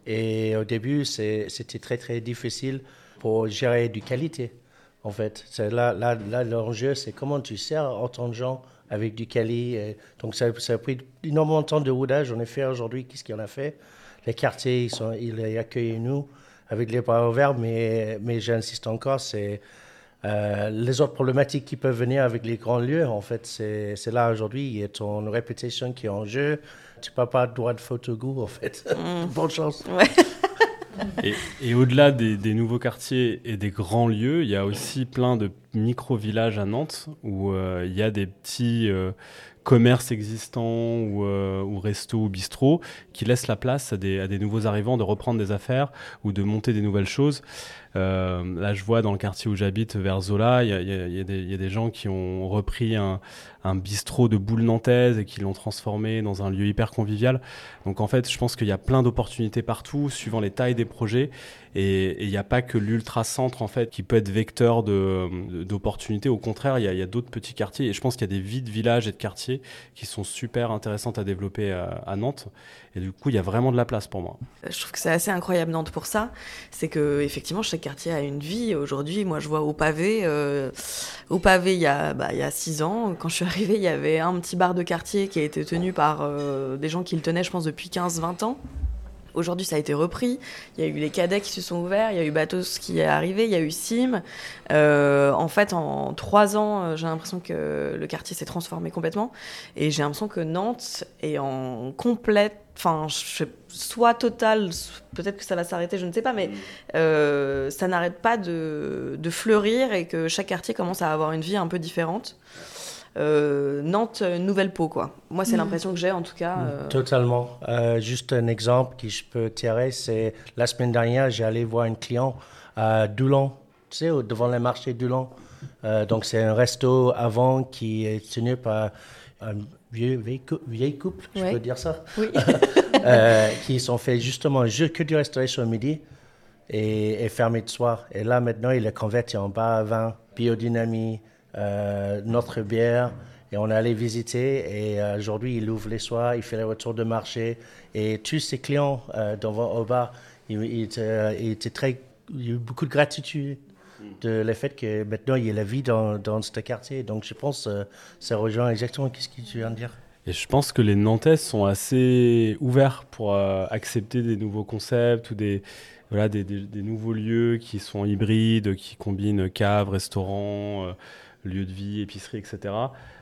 Et au début, c'était très, très difficile pour gérer du qualité, en fait. Là, là l'enjeu, c'est comment tu sers autant de gens avec du Cali. donc ça, ça, a pris énormément de temps de roudage. En effet, aujourd'hui, qu'est-ce qu'on a fait? Les quartiers, ils, sont, ils accueillent nous avec les bras ouverts, mais, mais j'insiste encore, c'est euh, les autres problématiques qui peuvent venir avec les grands lieux. En fait, c'est là aujourd'hui, il y a ton réputation qui est en jeu. Tu n'as pas droit de photo goût, en fait. Mm. Bonne chance. Ouais. Et, au-delà des, nouveaux quartiers et des grands lieux, il y a aussi plein de micro-villages à Nantes où euh, il y a des petits euh, commerces existants ou, euh, ou restos ou bistrots qui laissent la place à des, nouveaux arrivants de reprendre des affaires ou de monter des nouvelles choses. là, je vois dans le quartier où j'habite, vers Zola, il y, a des gens qui ont repris un, un bistrot de boules nantaises et qui l'ont transformé dans un lieu hyper convivial. Donc en fait, je pense qu'il y a plein d'opportunités partout, suivant les tailles des projets. Et il n'y a pas que l'ultra-centre en fait qui peut être vecteur d'opportunités. Au contraire, il y a, d'autres petits quartiers. Et je pense qu'il y a des vies de villages et de quartiers qui sont super intéressantes à développer à, Nantes. Et du coup, il y a vraiment de la place pour moi. Je trouve que c'est assez incroyable Nantes pour ça. C'est que effectivement, chaque quartier a une vie. Aujourd'hui, moi, je vois au pavé. Euh, au pavé, il y a bah, six ans, quand je suis arrivée, il y avait un petit bar de quartier qui a été tenu par euh, des gens qui le tenaient, je pense, depuis 15-20 ans. Aujourd'hui, ça a été repris. Il y a eu les cadets qui se sont ouverts, il y a eu Batos qui est arrivé, il y a eu Sim. Euh, en fait, en trois ans, euh, j'ai l'impression que le quartier s'est transformé complètement. Et j'ai l'impression que Nantes est en complète, enfin, soit total, peut-être que ça va s'arrêter, je ne sais pas, mais euh, ça n'arrête pas de, de, fleurir et que chaque quartier commence à avoir une vie un peu différente. Euh, Nantes, nouvelle peau, quoi. Moi, c'est mm. l'impression que j'ai, en tout cas. Mm. Euh. Totalement. Euh, juste un exemple que je peux tirer, c'est la semaine dernière, j'ai allé voir une client à Doulon, tu sais, devant le marché Doulon. donc, c'est un resto avant qui est tenu par un vieux, vieille, couple, je peux dire ça, oui. qui sont fait justement juste que du restauration midi et, et fermé de soir. Et là, maintenant, il est converti en bar à vin, biodynamie, euh, notre bière. Et on est allé visiter et euh, aujourd'hui il ouvre les soirs, il fait les retours de marché et tous ses clients euh, devant au bar, il, très, il y a eu beaucoup de gratitude de le fait que maintenant il y a la vie dans, dans ce quartier. Donc je pense que ça rejoint exactement ce que tu viens de dire. Et je pense que les Nantais sont assez ouverts pour accepter des nouveaux concepts ou des, voilà, des, nouveaux lieux qui sont hybrides, qui combinent cave, restaurant lieu de vie, épicerie, etc.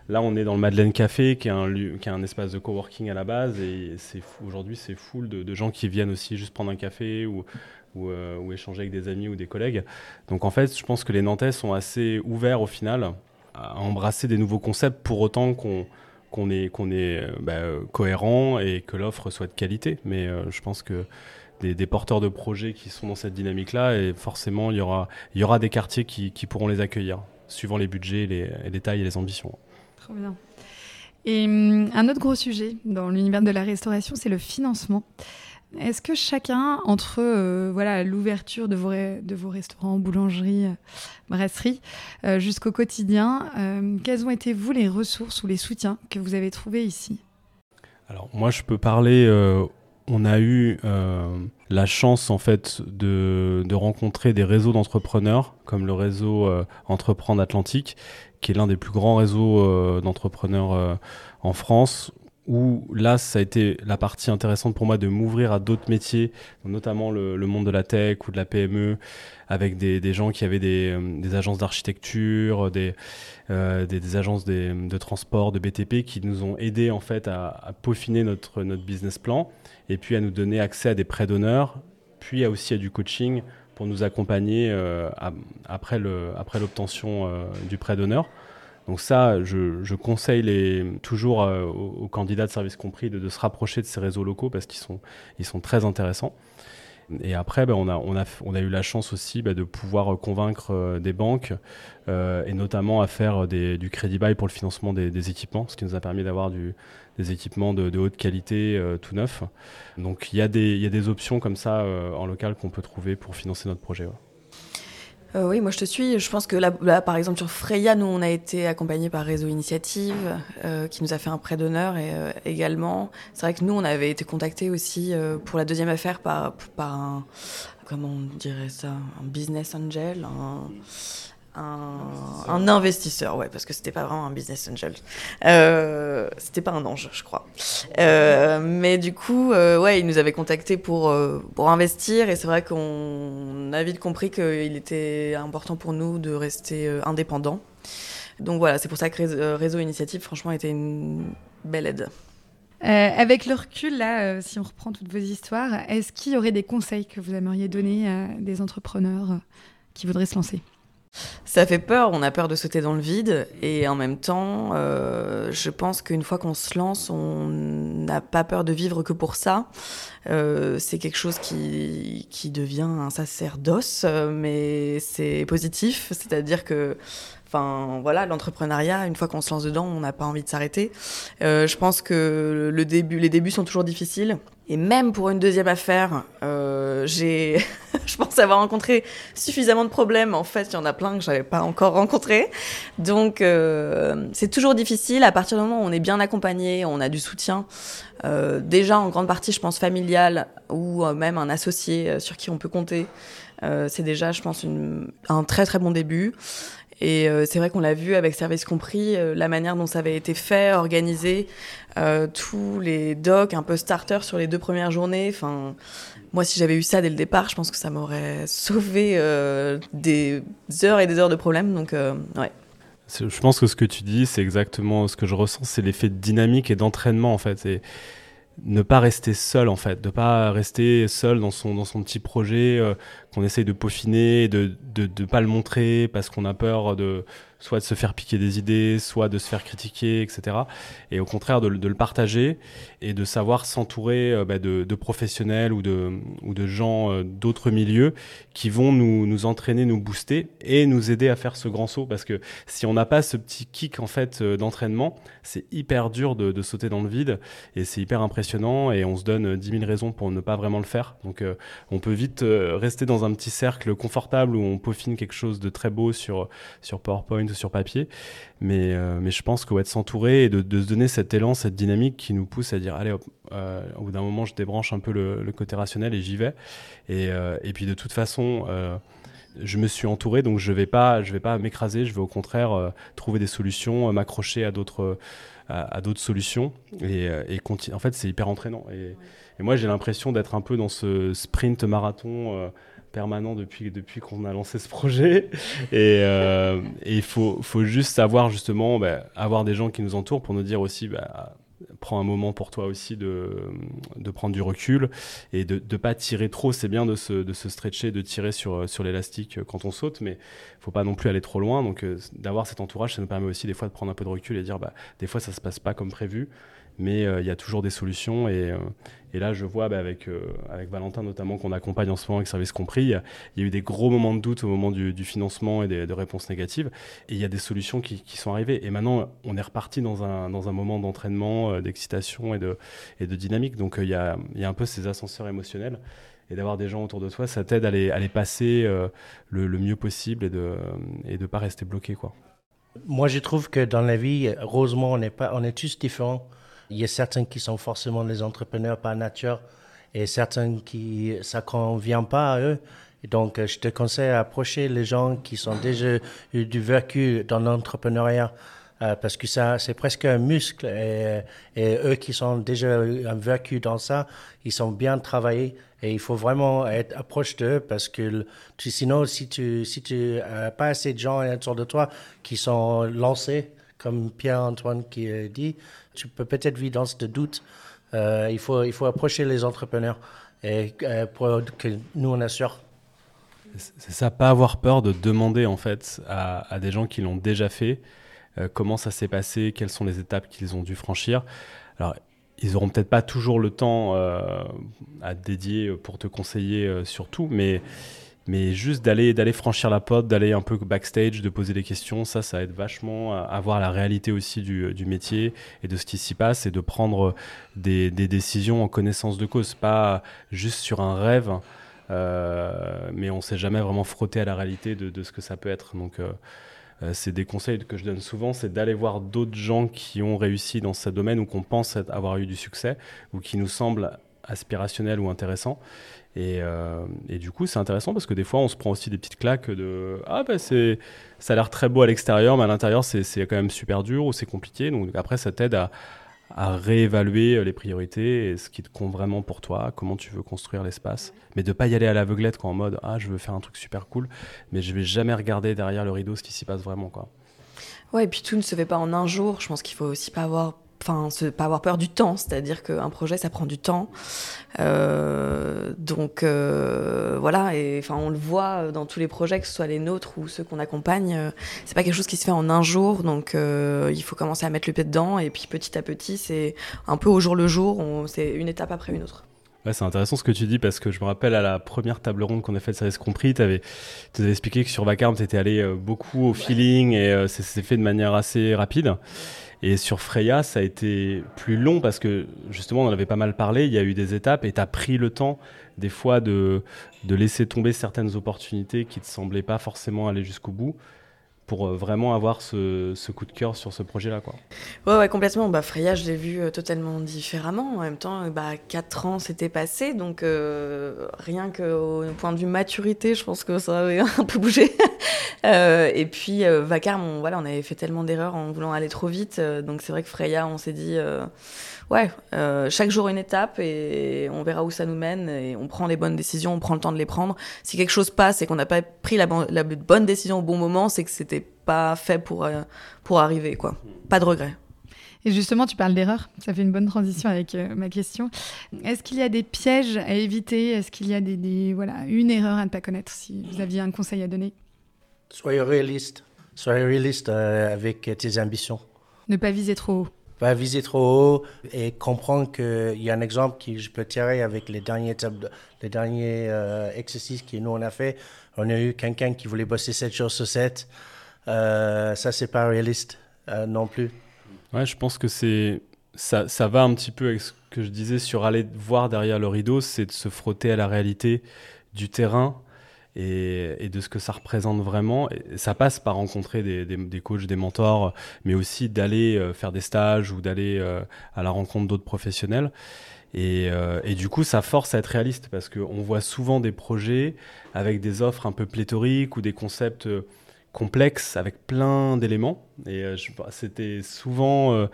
Là, on est dans le Madeleine Café, qui est un, espace de coworking à la base. Et aujourd'hui, c'est full de, gens qui viennent aussi juste prendre un café ou, euh, ou, échanger avec des amis ou des collègues. Donc en fait, je pense que les Nantais sont assez ouverts au final à embrasser des nouveaux concepts pour autant qu'on est, euh, bah, cohérent et que l'offre soit de qualité. Mais euh, je pense que des, porteurs de projets qui sont dans cette dynamique-là, et forcément, il y aura, des quartiers qui pourront les accueillir suivant les budgets, les, les tailles et les ambitions. Trop bien. Et hum, un autre gros sujet dans l'univers de la restauration, c'est le financement. Est-ce que chacun, entre euh, voilà l'ouverture de vos, de vos restaurants, boulangeries, euh, brasseries, euh, jusqu'au quotidien, quelles ont été, vous, les ressources ou les soutiens que vous avez trouvés ici? Alors, moi, je peux parler on a eu euh, la chance en fait de, rencontrer des réseaux d'entrepreneurs comme le réseau euh, Entreprendre Atlantique, qui est l'un des plus grands réseaux euh, d'entrepreneurs en France. Où là, ça a été la partie intéressante pour moi de m'ouvrir à d'autres métiers, notamment le, monde de la tech ou de la PME, avec des, gens qui avaient des, agences d'architecture, des, des, agences de transport, de BTP, qui nous ont aidés en fait à, peaufiner notre, business plan et puis à nous donner accès à des prêts d'honneur, puis aussi à du coaching pour nous accompagner euh, après l'obtention euh, du prêt d'honneur. Donc ça, je, conseille les, toujours aux, candidats de service compris de, se rapprocher de ces réseaux locaux parce qu'ils sont, très intéressants. Et après, ben, on, a, on, a, eu la chance aussi ben, de pouvoir convaincre des banques et notamment à faire du crédit bail pour le financement des, équipements, ce qui nous a permis d'avoir des équipements de, haute qualité tout neufs. Donc il y, a des options comme ça en local qu'on peut trouver pour financer notre projet. Euh, oui, moi je te suis. Je pense que là, par exemple, sur Freya, nous, on a été accompagnés par Réseau Initiative, euh, qui nous a fait un prêt d'honneur euh, également. C'est vrai que nous, on avait été contactés aussi pour la deuxième affaire par, par un, comment on dirait ça, un business angel, un, investisseur, ouais, parce que c'était pas vraiment un business angel. Euh, c'était pas un ange, je crois. Euh, mais du coup, euh, ouais, il nous avait contacté pour, euh, pour investir et c'est vrai qu'on a vite compris qu'il était important pour nous de rester indépendant. Donc voilà, c'est pour ça que Réseau Initiative, franchement, était une belle aide. avec le recul, là, si on reprend toutes vos histoires, est-ce qu'il y aurait des conseils que vous aimeriez donner à des entrepreneurs qui voudraient se lancer? Ça fait peur, on a peur de sauter dans le vide et en même temps, euh, je pense qu'une fois qu'on se lance, on n'a pas peur de vivre que pour ça. Euh, c'est quelque chose qui, qui devient un sacerdoce, mais c'est positif, c'est-à-dire que Enfin, voilà, l'entrepreneuriat, une fois qu'on se lance dedans, on n'a pas envie de s'arrêter. Euh, je pense que le début, les débuts sont toujours difficiles. Et même pour une deuxième affaire, euh, j'ai, je pense avoir rencontré suffisamment de problèmes. En fait, il y en a plein que j'avais pas encore rencontrés. Donc, euh, c'est toujours difficile. À partir du moment où on est bien accompagné, on a du soutien. Euh, déjà en grande partie, je pense familial ou euh, même un associé euh, sur qui on peut compter. Euh, c'est déjà, je pense, une, un très très bon début. Et euh, c'est vrai qu'on l'a vu avec Service Compris, euh, la manière dont ça avait été fait, organisé, euh, tous les docs un peu starter sur les deux premières journées. Enfin, moi, si j'avais eu ça dès le départ, je pense que ça m'aurait sauvé des heures et des heures de problèmes. Donc, ouais. Je pense que ce que tu dis, c'est exactement ce que je ressens, c'est l'effet de dynamique et d'entraînement en fait. Et ne pas rester seul en fait, de pas rester seul dans son dans son petit projet qu'on essaye de peaufiner, de de pas le montrer parce qu'on a peur de soit de se faire piquer des idées, soit de se faire critiquer, etc. Et au contraire de, de le partager et de savoir s'entourer euh, bah, de, de, professionnels ou de, ou de gens euh, d'autres milieux qui vont nous, nous entraîner, nous booster et nous aider à faire ce grand saut. Parce que si on n'a pas ce petit kick en fait euh, d'entraînement, c'est hyper dur de, de, sauter dans le vide et c'est hyper impressionnant et on se donne 10 000 raisons pour ne pas vraiment le faire. Donc on peut vite rester dans un petit cercle confortable où on peaufine quelque chose de très beau sur, sur PowerPoint sur papier. Mais, euh, mais je pense que ouais, de s'entourer et de, se donner cet élan, cette dynamique qui nous pousse à dire allez, euh, au bout d'un moment, je débranche un peu le, côté rationnel et j'y vais. Et, euh, et, puis de toute façon, je me suis entouré, donc je vais pas, je vais pas m'écraser. Je vais au contraire trouver des solutions, m'accrocher à d'autres à, d'autres solutions et, et en fait c'est hyper entraînant et, et moi j'ai l'impression d'être un peu dans ce sprint marathon permanent depuis, depuis qu'on a lancé ce projet. Et euh, il faut, faut juste savoir justement bah, avoir des gens qui nous entourent pour nous dire aussi bah, prends un moment pour toi aussi de, de prendre du recul et de ne pas tirer trop. C'est bien de se, de se stretcher, de tirer sur, sur l'élastique quand on saute, mais il faut pas non plus aller trop loin. Donc euh, d'avoir cet entourage, ça nous permet aussi des fois de prendre un peu de recul et dire bah, des fois ça se passe pas comme prévu mais euh, il y a toujours des solutions. Et, euh, là, je vois bah, avec, euh, avec Valentin notamment, qu'on accompagne en ce moment avec Service Compris, il y, a eu des gros moments de doute au moment du, financement et de réponses négatives. Et il y a des solutions qui, sont arrivées. Et maintenant, on est reparti dans un, dans un moment d'entraînement, d'excitation et de, et de dynamique. Donc il y, a, y a un peu ces ascenseurs émotionnels et d'avoir des gens autour de toi, ça t'aide à les, à les passer le, le, mieux possible et de ne et de pas rester bloqué. Quoi. Moi, je trouve que dans la vie, heureusement, on est, pas, on est tous différents. Il y a certains qui sont forcément des entrepreneurs par nature et certains qui ça convient pas à eux. Donc, je te conseille d'approcher les gens qui sont déjà eu du vécu dans l'entrepreneuriat euh, parce que ça, c'est presque un muscle et, eux qui sont déjà vécu dans ça, ils sont bien travaillés et il faut vraiment être approche d'eux parce que tu, sinon, si tu si tu as pas assez de gens autour de toi qui sont lancés, comme Pierre-Antoine qui dit, tu peux peut-être vivre dans ce doute. Euh, il, faut, il faut approcher les entrepreneurs et euh, pour que nous on assure. C'est ça, pas avoir peur de demander en fait à, à des gens qui l'ont déjà fait comment ça s'est passé, quelles sont les étapes qu'ils ont dû franchir. Alors, ils auront peut-être pas toujours le temps à dédier pour te conseiller sur tout, mais mais juste d'aller d'aller franchir la porte, d'aller un peu backstage, de poser des questions, ça, ça aide vachement à, voir la réalité aussi du, du, métier et de ce qui s'y passe et de prendre des, des, décisions en connaissance de cause, pas juste sur un rêve, euh, mais on s'est jamais vraiment frotté à la réalité de, ce que ça peut être. Donc euh, euh, c'est des conseils que je donne souvent, c'est d'aller voir d'autres gens qui ont réussi dans ce domaine ou qu'on pense avoir eu du succès ou qui nous semblent aspirationnels ou intéressants euh, et, du coup, c'est intéressant parce que des fois, on se prend aussi des petites claques de Ah, bah, c'est, ça a l'air très beau à l'extérieur, mais à l'intérieur, c'est, quand même super dur ou c'est compliqué. Donc après, ça t'aide à, réévaluer les priorités et ce qui te compte vraiment pour toi, comment tu veux construire l'espace. Mais de pas y aller à l'aveuglette, quoi, en mode Ah, je veux faire un truc super cool, mais je vais jamais regarder derrière le rideau ce qui s'y passe vraiment. Quoi. Ouais, et puis tout ne se fait pas en un jour. Je pense qu'il faut aussi pas avoir enfin, pas avoir peur du temps, c'est-à-dire qu'un projet, ça prend du temps. Euh, donc euh, voilà, et enfin, on le voit dans tous les projets, que ce soit les nôtres ou ceux qu'on accompagne, euh, c'est pas quelque chose qui se fait en un jour, donc il faut commencer à mettre le pied dedans, et puis petit à petit, c'est un peu au jour le jour, c'est une étape après une autre. Ouais, c'est intéressant ce que tu dis parce que je me rappelle à la première table ronde qu'on a faite de Service Compris, tu avais, avais, expliqué que sur Vacarme, tu étais allé beaucoup au feeling et ça s'est fait de manière assez rapide. Et sur Freya, ça a été plus long parce que justement, on en avait pas mal parlé. Il y a eu des étapes et tu as pris le temps, des fois, de, de laisser tomber certaines opportunités qui ne te semblaient pas forcément aller jusqu'au bout pour euh, vraiment avoir ce, coup de cœur sur ce projet-là. Quoi. Ouais, complètement. Bah, Freya, je l'ai vu euh, totalement différemment. En même temps, bah, 4 ans s'étaient passés, donc euh, rien qu'au point de vue maturité, je pense que ça avait un peu bougé. et puis, Vacarme, on, voilà, on avait fait tellement d'erreurs en voulant aller trop vite, donc c'est vrai que Freya, on s'est dit ouais, euh, chaque jour une étape et on verra où ça nous mène et on prend les bonnes décisions, on prend le temps de les prendre. Si quelque chose passe et qu'on n'a pas pris la, bonne décision au bon moment, c'est que c'était pas fait pour, euh, pour arriver, quoi. Pas de regret. Et justement, tu parles d'erreur. Ça fait une bonne transition avec euh, ma question. Est-ce qu'il y a des pièges à éviter? Est-ce qu'il y a des, voilà, une erreur à ne pas connaître Si vous aviez un conseil à donner? Soyez réaliste. Soyez réaliste avec tes ambitions. Ne pas viser trop haut viser trop haut et comprendre qu'il y a un exemple que je peux tirer avec les derniers, les derniers euh, exercices que nous on a fait. On a eu quelqu'un qui voulait bosser 7 jours sur 7. Euh, ça, c'est pas réaliste euh, non plus. Ouais, je pense que c'est ça, ça va un petit peu avec ce que je disais sur aller voir derrière le rideau, c'est de se frotter à la réalité du terrain et, de ce que ça représente vraiment. Ça passe par rencontrer des, coachs, des mentors, mais aussi d'aller euh, faire des stages ou d'aller euh, à la rencontre d'autres professionnels. Euh, et, du coup, ça force à être réaliste parce qu'on voit souvent des projets avec des offres un peu pléthoriques ou des concepts complexes avec plein d'éléments. Et c'était souvent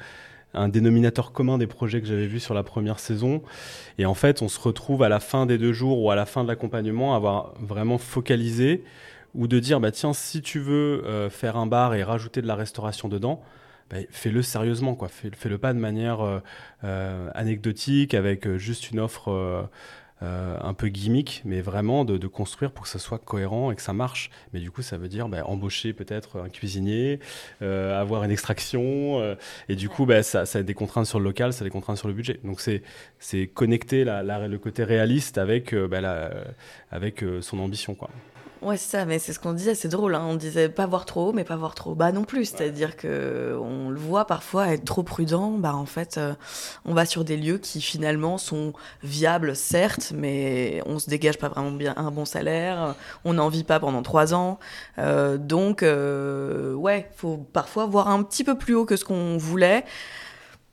un dénominateur commun des projets que j'avais vus sur la première saison. Et en fait, on se retrouve à la fin des deux jours ou à la fin de l'accompagnement à avoir vraiment focalisé ou de dire, bah tiens, si tu veux euh, faire un bar et rajouter de la restauration dedans, bah, fais-le sérieusement, quoi. Fais-le pas de manière euh, euh, anecdotique avec juste une offre euh, un peu gimmick, mais vraiment de, construire pour que ça soit cohérent et que ça marche. Mais du coup, ça veut dire bah, embaucher peut-être un cuisinier, euh, avoir une extraction, euh, et du coup, bah, ça, a des contraintes sur le local, ça a des contraintes sur le budget. Donc c'est connecter le côté réaliste avec, bah, avec son ambition. Quoi. Ouais, c'est ça, mais c'est ce qu'on disait, c'est drôle. Hein. On disait pas voir trop haut, mais pas voir trop bas non plus. C'est-à-dire que on le voit parfois être trop prudent. Bah, en fait, euh, on va sur des lieux qui finalement sont viables, certes, mais on se dégage pas vraiment bien un bon salaire. On n'en vit pas pendant trois ans. Euh, donc, euh, ouais, faut parfois voir un petit peu plus haut que ce qu'on voulait,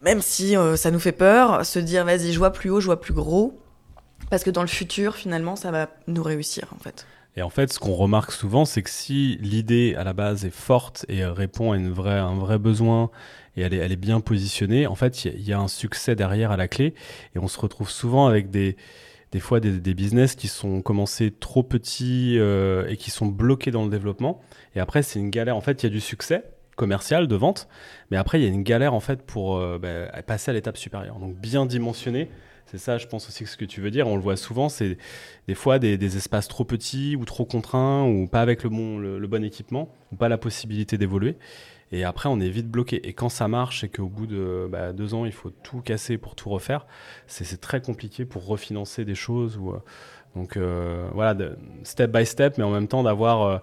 même si euh, ça nous fait peur. Se dire, vas-y, je vois plus haut, je vois plus gros, parce que dans le futur, finalement, ça va nous réussir, en fait. Et en fait, ce qu'on remarque souvent, c'est que si l'idée à la base est forte et répond à une vraie, un vrai besoin et elle est, bien positionnée, en fait, il y, a un succès derrière à la clé. Et on se retrouve souvent avec des, des fois des, des business qui sont commencés trop petits euh, et qui sont bloqués dans le développement. Et après, c'est une galère. En fait, il y a du succès commercial de vente, mais après, il y a une galère en fait pour euh, bah, passer à l'étape supérieure. Donc, bien dimensionné c'est ça, je pense aussi que ce que tu veux dire. On le voit souvent, c'est des fois des, espaces trop petits ou trop contraints ou pas avec le bon, le, bon équipement ou pas la possibilité d'évoluer. Et après, on est vite bloqué. Et quand ça marche et qu'au bout de bah, deux ans, il faut tout casser pour tout refaire, c'est très compliqué pour refinancer des choses. Euh, donc euh, voilà, step by step, mais en même temps d'avoir euh,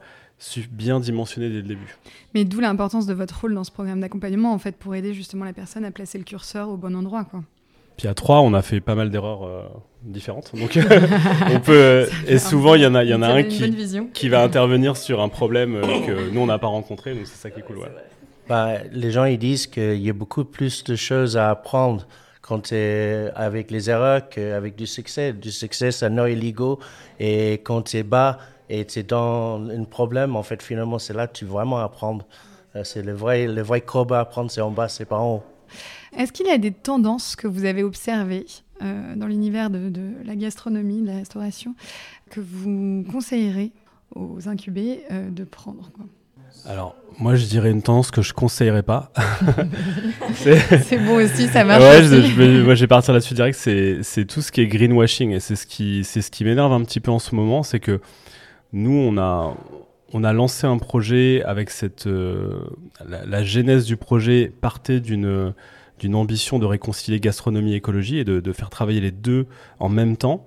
bien dimensionné dès le début. Mais d'où l'importance de votre rôle dans ce programme d'accompagnement, en fait, pour aider justement la personne à placer le curseur au bon endroit. Quoi. Puis à trois, on a fait pas mal d'erreurs euh, différentes. Donc on peut et souvent il y en a, il y en a un qui, qui va intervenir sur un problème que nous on n'a pas rencontré. Donc c'est ça qui est cool. Ouais. Bah, les gens ils disent qu'il y a beaucoup plus de choses à apprendre quand tu es avec les erreurs qu'avec du succès. Du succès, ça noie l'ego. Et quand tu es bas et tu es dans un problème, en fait, finalement, c'est là que tu vraiment apprendre. Euh, c'est le vrai, le vrai combat à apprendre, c'est en bas, c'est pas en haut. Est-ce qu'il y a des tendances que vous avez observées euh, dans l'univers de, de, la gastronomie, de la restauration, que vous conseillerez aux incubés euh, de prendre quoi? Alors, moi, je dirais une tendance que je conseillerais pas. c'est bon aussi, ça marche. Ouais, Je, je moi, je vais partir là-dessus direct. C'est tout ce qui est greenwashing et c'est ce qui, ce qui m'énerve un petit peu en ce moment, c'est que nous, on a, on a lancé un projet avec cette, euh, la, la, genèse du projet partait d'une d'une ambition de réconcilier gastronomie et écologie et de, faire travailler les deux en même temps.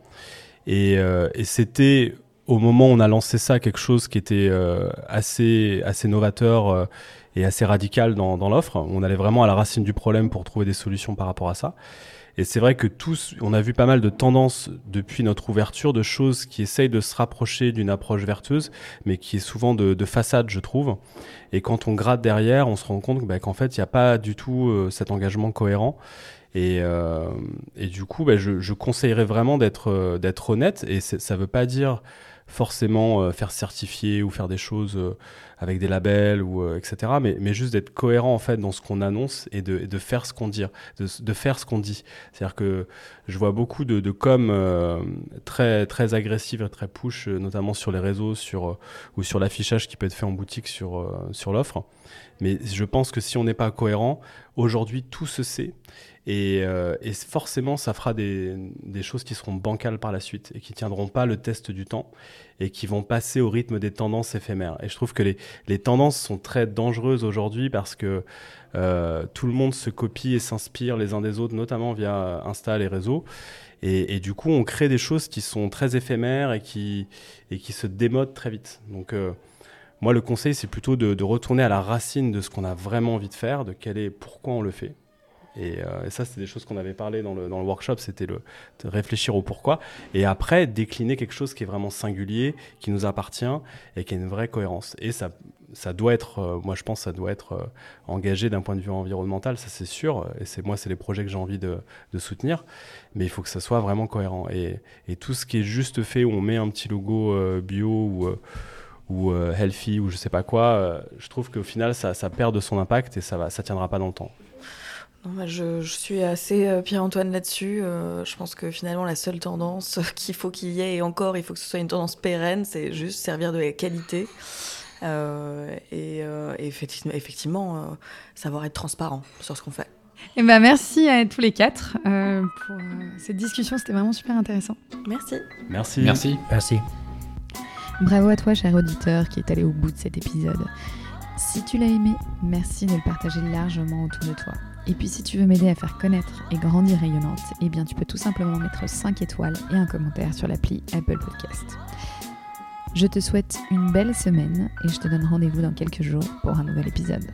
Et, euh, et c'était au moment où on a lancé ça, quelque chose qui était euh, assez, assez novateur euh, et assez radical dans l'offre. On allait vraiment à la racine du problème pour trouver des solutions par rapport à ça. Et c'est vrai que tous, on a vu pas mal de tendances depuis notre ouverture, de choses qui essayent de se rapprocher d'une approche vertueuse, mais qui est souvent de, de, façade, je trouve. Et quand on gratte derrière, on se rend compte bah, qu'en fait, il n'y a pas du tout euh, cet engagement cohérent. Et, euh, du coup, bah, je, conseillerais vraiment d'être euh, d'être honnête. Et ça ne veut pas dire forcément euh, faire certifier ou faire des choses euh, avec des labels ou euh, etc. Mais, mais juste d'être cohérent en fait dans ce qu'on annonce et de, de faire ce qu'on dit, de, faire ce qu'on dit. C'est-à-dire que je vois beaucoup de, de com très très agressives et très push, notamment sur les réseaux, sur ou sur l'affichage qui peut être fait en boutique sur sur l'offre. Mais je pense que si on n'est pas cohérent, aujourd'hui tout se sait et, euh, et, forcément, ça fera des, choses qui seront bancales par la suite et qui tiendront pas le test du temps et qui vont passer au rythme des tendances éphémères. Et je trouve que les, tendances sont très dangereuses aujourd'hui parce que euh, tout le monde se copie et s'inspire les uns des autres, notamment via Insta, les réseaux. Et, du coup, on crée des choses qui sont très éphémères et qui, se démodent très vite. Donc, euh, moi, le conseil, c'est plutôt de, retourner à la racine de ce qu'on a vraiment envie de faire, de quel est, pourquoi on le fait. Et, euh, et ça, c'est des choses qu'on avait parlé dans le, dans le workshop, c'était de réfléchir au pourquoi. Et après, décliner quelque chose qui est vraiment singulier, qui nous appartient et qui a une vraie cohérence. Et ça, ça doit être, euh, moi je pense, ça doit être euh, engagé d'un point de vue environnemental, ça c'est sûr. Et c'est moi, c'est les projets que j'ai envie de, soutenir. Mais il faut que ça soit vraiment cohérent. Et, tout ce qui est juste fait où on met un petit logo bio ou ou healthy ou je sais pas quoi, je trouve qu'au final ça, ça, perd de son impact et ça va, ça tiendra pas dans le temps. Je, je, suis assez euh, Pierre-Antoine là-dessus. Euh, je pense que finalement, la seule tendance qu'il faut qu'il y ait, et encore, il faut que ce soit une tendance pérenne, c'est juste servir de la qualité. Euh, et, euh, et, effectivement, effectivement euh, savoir être transparent sur ce qu'on fait. Et ben merci à tous les quatre pour cette discussion. C'était vraiment super intéressant. Merci. Merci. Merci. Merci. Bravo à toi, cher auditeur, qui est allé au bout de cet épisode. Si tu l'as aimé, merci de le partager largement autour de toi. Et puis si tu veux m'aider à faire connaître et grandir Rayonnante, eh bien tu peux tout simplement mettre 5 étoiles et un commentaire sur l'appli Apple Podcast. Je te souhaite une belle semaine et je te donne rendez-vous dans quelques jours pour un nouvel épisode.